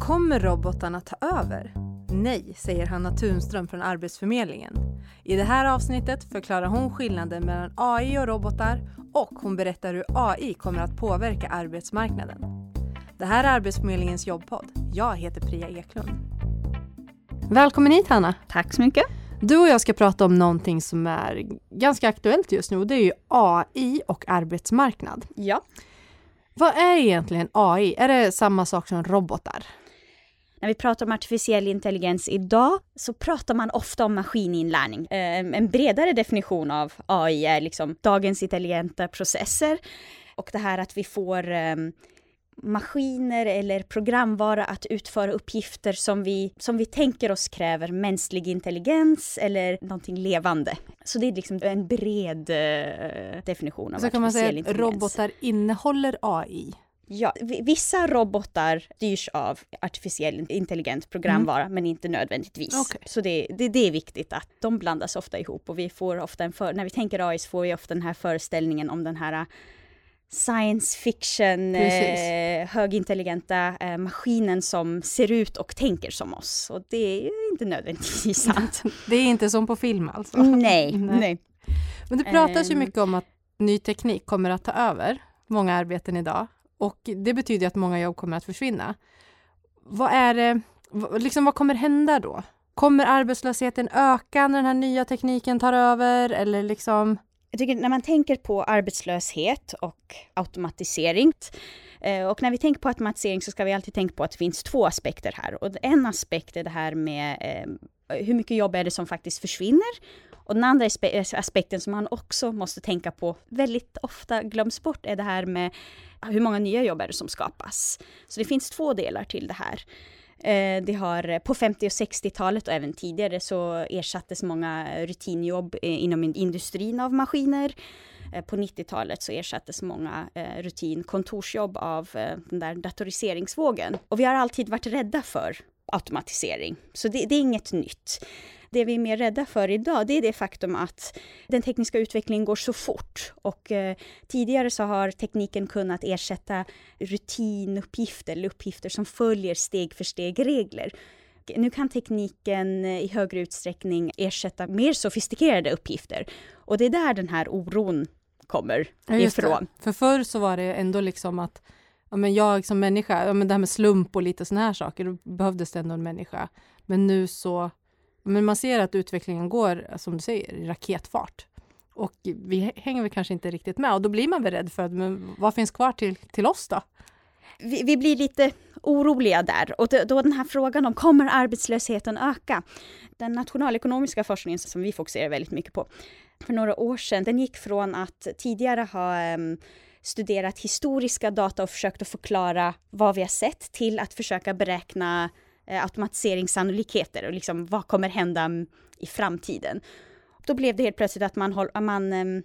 Kommer robotarna ta över? Nej, säger Hanna Tunström från Arbetsförmedlingen. I det här avsnittet förklarar hon skillnaden mellan AI och robotar och hon berättar hur AI kommer att påverka arbetsmarknaden. Det här är Arbetsförmedlingens jobbpodd. Jag heter Priya Eklund. Välkommen hit Hanna! Tack så mycket! Du och jag ska prata om någonting som är ganska aktuellt just nu och det är ju AI och arbetsmarknad. Ja. Vad är egentligen AI? Är det samma sak som robotar? När vi pratar om artificiell intelligens idag så pratar man ofta om maskininlärning. Eh, en bredare definition av AI är liksom dagens intelligenta processer och det här att vi får ehm, maskiner eller programvara att utföra uppgifter som vi, som vi tänker oss kräver mänsklig intelligens eller någonting levande. Så det är liksom en bred uh, definition av Så kan man säga att robotar innehåller AI? Ja, vissa robotar styrs av artificiell intelligent programvara, mm. men inte nödvändigtvis. Okay. Så det, det, det, är viktigt att de blandas ofta ihop och vi får ofta en för, när vi tänker AI så får vi ofta den här föreställningen om den här science fiction, eh, högintelligenta eh, maskinen som ser ut och tänker som oss. Och det är inte nödvändigtvis sant. det är inte som på film alltså? Nej, nej. nej. Men det pratas ju ehm. mycket om att ny teknik kommer att ta över många arbeten idag. Och det betyder att många jobb kommer att försvinna. Vad är det, liksom vad kommer hända då? Kommer arbetslösheten öka när den här nya tekniken tar över eller liksom? Jag tycker när man tänker på arbetslöshet och automatisering eh, och när vi tänker på automatisering så ska vi alltid tänka på att det finns två aspekter här. Och en aspekt är det här med eh, hur mycket jobb är det som faktiskt försvinner? Och den andra aspekten som man också måste tänka på, väldigt ofta glöms bort, är det här med hur många nya jobb är det som skapas. Så det finns två delar till det här. Eh, det har, på 50 och 60-talet och även tidigare så ersattes många rutinjobb eh, inom industrin av maskiner. Eh, på 90-talet så ersattes många rutin kontorsjobb av den där datoriseringsvågen. Och vi har alltid varit rädda för automatisering, så det, det är inget nytt. Det vi är mer rädda för idag, det är det faktum att den tekniska utvecklingen går så fort. Och eh, tidigare så har tekniken kunnat ersätta rutinuppgifter eller uppgifter som följer steg för steg regler. Nu kan tekniken eh, i högre utsträckning ersätta mer sofistikerade uppgifter. Och det är där den här oron kommer ja, ifrån. Det. För förr så var det ändå liksom att ja, men jag som människa, ja, men det här med slump och lite sådana här saker, då behövdes det ändå en människa. Men nu så men man ser att utvecklingen går, som du säger, i raketfart. Och vi hänger väl kanske inte riktigt med och då blir man väl rädd för att, men vad finns kvar till, till oss då? Vi, vi blir lite oroliga där och då, då den här frågan om kommer arbetslösheten öka? Den nationalekonomiska forskningen som vi fokuserar väldigt mycket på för några år sedan, den gick från att tidigare ha um, studerat historiska data och försökt att förklara vad vi har sett till att försöka beräkna eh, automatiseringssannolikheter och liksom vad kommer hända i framtiden. Då blev det helt plötsligt att man, håll, man eh,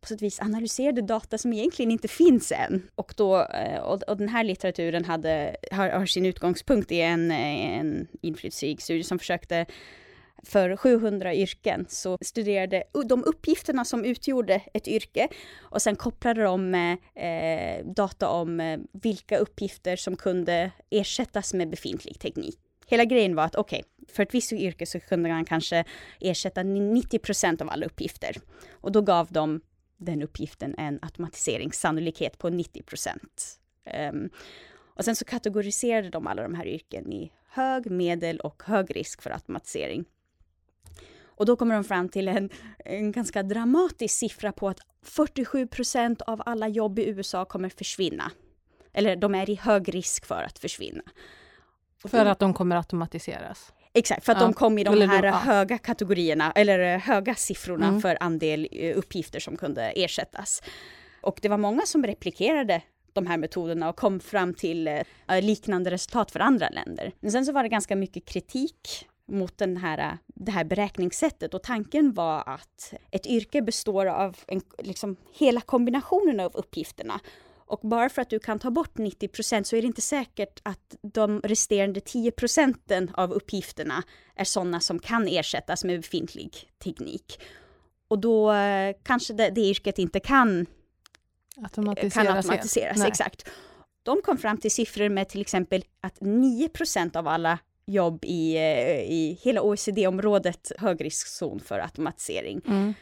på sätt och vis analyserade data som egentligen inte finns än. Och, då, eh, och, och den här litteraturen hade, har, har, sin utgångspunkt i en, eh, en inflytelserik studie som försökte för 700 yrken så studerade de uppgifterna som utgjorde ett yrke och sen kopplade de med eh, data om eh, vilka uppgifter som kunde ersättas med befintlig teknik. Hela grejen var att okej, okay, för ett visst yrke så kunde man kanske ersätta 90 procent av alla uppgifter. Och då gav de den uppgiften en automatiseringssannolikhet på 90 procent. Um, och sen så kategoriserade de alla de här yrken i hög, medel och hög risk för automatisering. Och då kommer de fram till en, en ganska dramatisk siffra på att 47 procent av alla jobb i USA kommer försvinna. Eller de är i hög risk för att försvinna. För att de kommer automatiseras? Exakt, för att ja. de kom i de här ja. höga kategorierna, eller höga siffrorna mm. för andel eh, uppgifter som kunde ersättas. Och det var många som replikerade de här metoderna och kom fram till eh, liknande resultat för andra länder. Men sen så var det ganska mycket kritik mot den här, det här beräkningssättet och tanken var att ett yrke består av en, liksom, hela kombinationen av uppgifterna. Och bara för att du kan ta bort 90 procent så är det inte säkert att de resterande 10 procenten av uppgifterna är sådana som kan ersättas med befintlig teknik. Och då eh, kanske det, det yrket inte kan automatiseras. Kan automatiseras exakt. de kom fram till siffror med till exempel att 9% av alla jobb i, eh, i hela OECD-området högriskzon för automatisering. Mm.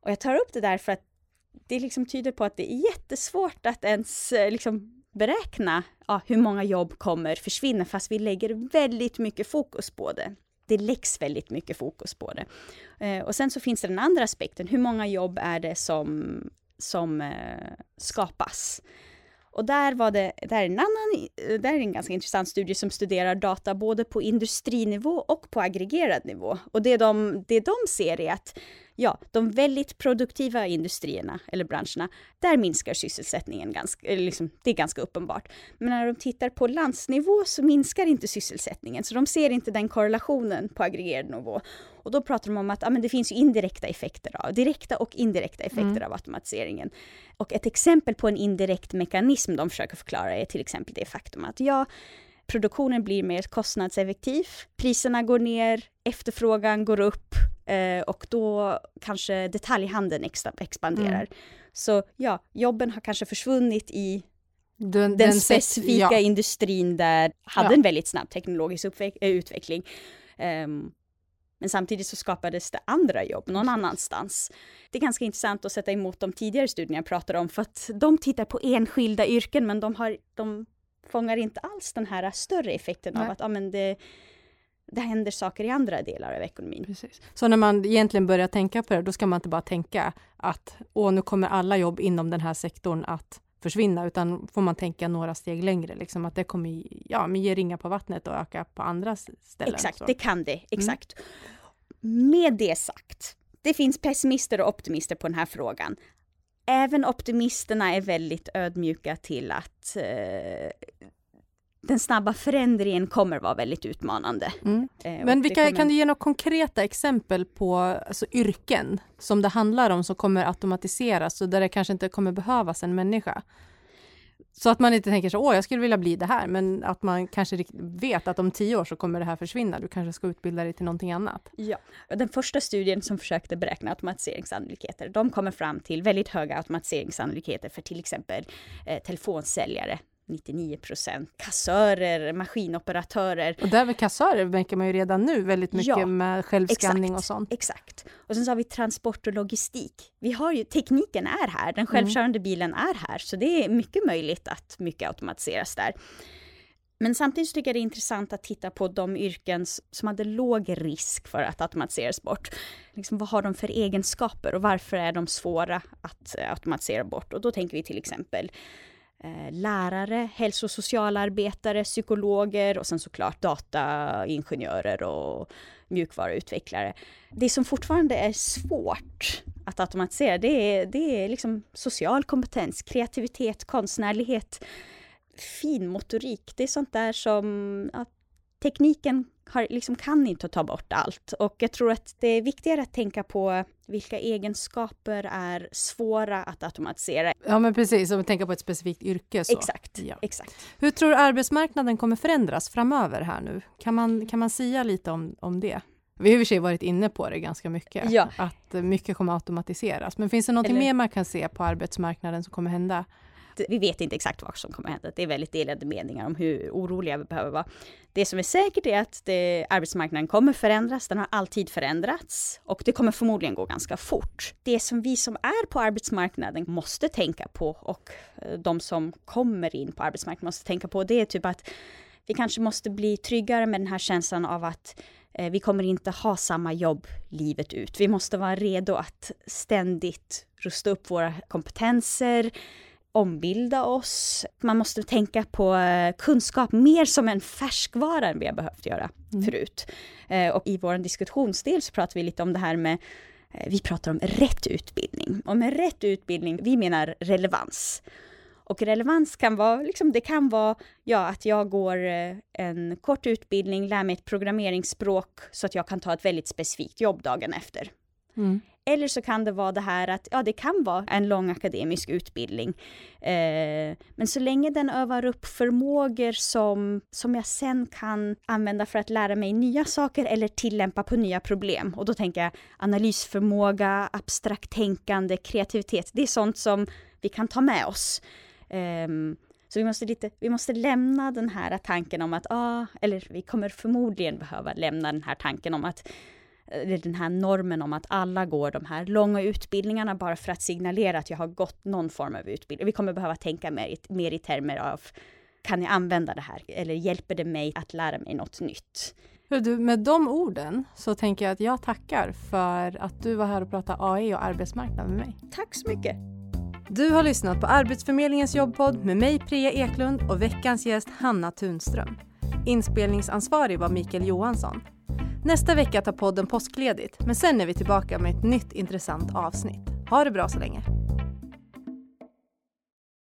Och jag tar upp det där för att det liksom tyder på att det är jättesvårt att ens eh, liksom beräkna ja, hur många jobb kommer försvinna fast vi lägger väldigt mycket fokus på det. Det läggs väldigt mycket fokus på det. Eh, och sen så finns det den andra aspekten, hur många jobb är det som, som eh, skapas? Och där var det, där är en annan, eh, där är en ganska intressant studie som studerar data både på industrinivå och på aggregerad nivå. Och det de, det de ser är att ja, de väldigt produktiva industrierna eller branscherna, där minskar sysselsättningen ganska, liksom, det är ganska uppenbart. Men när de tittar på landsnivå så minskar inte sysselsättningen, så de ser inte den korrelationen på aggregerad nivå. Och då pratar de om att ja, men det finns indirekta effekter av, direkta och indirekta effekter mm. av automatiseringen. Och ett exempel på en indirekt mekanism de försöker förklara är till exempel det faktum att ja, produktionen blir mer kostnadseffektiv, priserna går ner, efterfrågan går upp eh, och då kanske detaljhandeln expanderar. Mm. Så ja, jobben har kanske försvunnit i den, den, den specifika ja. industrin där hade ja. en väldigt snabb teknologisk eh, utveckling. Um, men samtidigt så skapades det andra jobb någon annanstans. Det är ganska intressant att sätta emot de tidigare studierna jag pratade om, för att de tittar på enskilda yrken, men de, har, de fångar inte alls den här större effekten Nej. av att ja, men det, det händer saker i andra delar av ekonomin. Precis. Så när man egentligen börjar tänka på det, då ska man inte bara tänka att åh, nu kommer alla jobb inom den här sektorn att försvinna, utan får man tänka några steg längre, liksom att det kommer ja, men ge ringa på vattnet och öka på andra ställen. Exakt, så. det kan det, mm. exakt. Mm. Med det sagt, det finns pessimister och optimister på den här frågan. Även optimisterna är väldigt ödmjuka till att eh, den snabba förändringen kommer vara väldigt utmanande. Mm. Eh, Men vilka, kommer... kan du ge några konkreta exempel på alltså, yrken som det handlar om som kommer automatiseras och där det kanske inte kommer behövas en människa? Så att man inte tänker så, åh, jag skulle vilja bli det här, men att man kanske vet att om tio år så kommer det här försvinna. Du kanske ska utbilda dig till någonting annat. Ja, den första studien som försökte beräkna automatiseringssannolikheter, de kommer fram till väldigt höga automatiseringssannolikheter för till exempel eh, telefonsäljare 99 procent. Kassörer, maskinoperatörer. Och där med kassörer märker man ju redan nu väldigt mycket ja, med självskanning exakt, och sånt. Exakt. Och sen så har vi transport och logistik. Vi har ju, tekniken är här, den självkörande mm. bilen är här, så det är mycket möjligt att mycket automatiseras där. Men samtidigt tycker jag det är intressant att titta på de yrken som hade låg risk för att automatiseras bort. Liksom, vad har de för egenskaper och varför är de svåra att eh, automatisera bort? Och då tänker vi till exempel Eh, lärare, hälso och socialarbetare, psykologer och sen såklart dataingenjörer och mjukvaruutvecklare. Det som fortfarande är svårt att automatisera, det är, det är liksom social kompetens, kreativitet, konstnärlighet, finmotorik. Det är sånt där som ja, tekniken har, liksom kan inte ta bort allt. Och jag tror att det är viktigare att tänka på vilka egenskaper är svåra att automatisera. Ja men precis, om vi tänker på ett specifikt yrke. Så. Exakt, ja. exakt. Hur tror du arbetsmarknaden kommer förändras framöver här nu? Kan man, kan man säga lite om, om det? Vi har i och för sig varit inne på det ganska mycket, ja. att mycket kommer automatiseras. Men finns det något mer man kan se på arbetsmarknaden som kommer hända? Vi vet inte exakt vad som kommer hända. Det är väldigt delade meningar om hur oroliga vi behöver vara. Det som är säkert är att det, arbetsmarknaden kommer förändras. Den har alltid förändrats och det kommer förmodligen gå ganska fort. Det som vi som är på arbetsmarknaden måste tänka på och eh, de som kommer in på arbetsmarknaden måste tänka på, det är typ att vi kanske måste bli tryggare med den här känslan av att eh, vi kommer inte ha samma jobb livet ut. Vi måste vara redo att ständigt rusta upp våra kompetenser, ombilda oss. Man måste tänka på eh, kunskap mer som en färskvara än vi har behövt göra mm. förut. Eh, och i vår diskussionsdel så pratar vi lite om det här med eh, vi pratar om rätt utbildning. Och med rätt utbildning, vi menar relevans. Och relevans kan vara, liksom, det kan vara ja, att jag går en kort utbildning, lär mig ett programmeringsspråk så att jag kan ta ett väldigt specifikt jobb dagen efter. Mm. Eller så kan det vara det här att, ja det kan vara en lång akademisk utbildning. Eh, men så länge den övar upp förmågor som, som jag sen kan använda för att lära mig nya saker eller tillämpa på nya problem. Och då tänker jag analysförmåga, abstrakt tänkande, kreativitet. Det är sånt som vi kan ta med oss. Eh, Så vi måste, lite, vi måste lämna den här tanken om att, ah, eller vi kommer förmodligen behöva lämna den här tanken om att den här normen om att alla går de här långa utbildningarna bara för att signalera att jag har gått någon form av utbildning. Vi kommer behöva tänka mer, mer i termer av kan jag använda det här eller hjälper det mig att lära mig något nytt? Du, med de orden så tänker jag att jag tackar för att du var här och pratade AI och arbetsmarknad med mig. Tack så mycket! Du har lyssnat på Arbetsförmedlingens jobbpodd med mig Priya Eklund och veckans gäst Hanna Tunström. Inspelningsansvarig var Mikael Johansson. Nästa vecka tar podden påskledigt, men sen är vi tillbaka med ett nytt intressant avsnitt. Ha det bra så länge!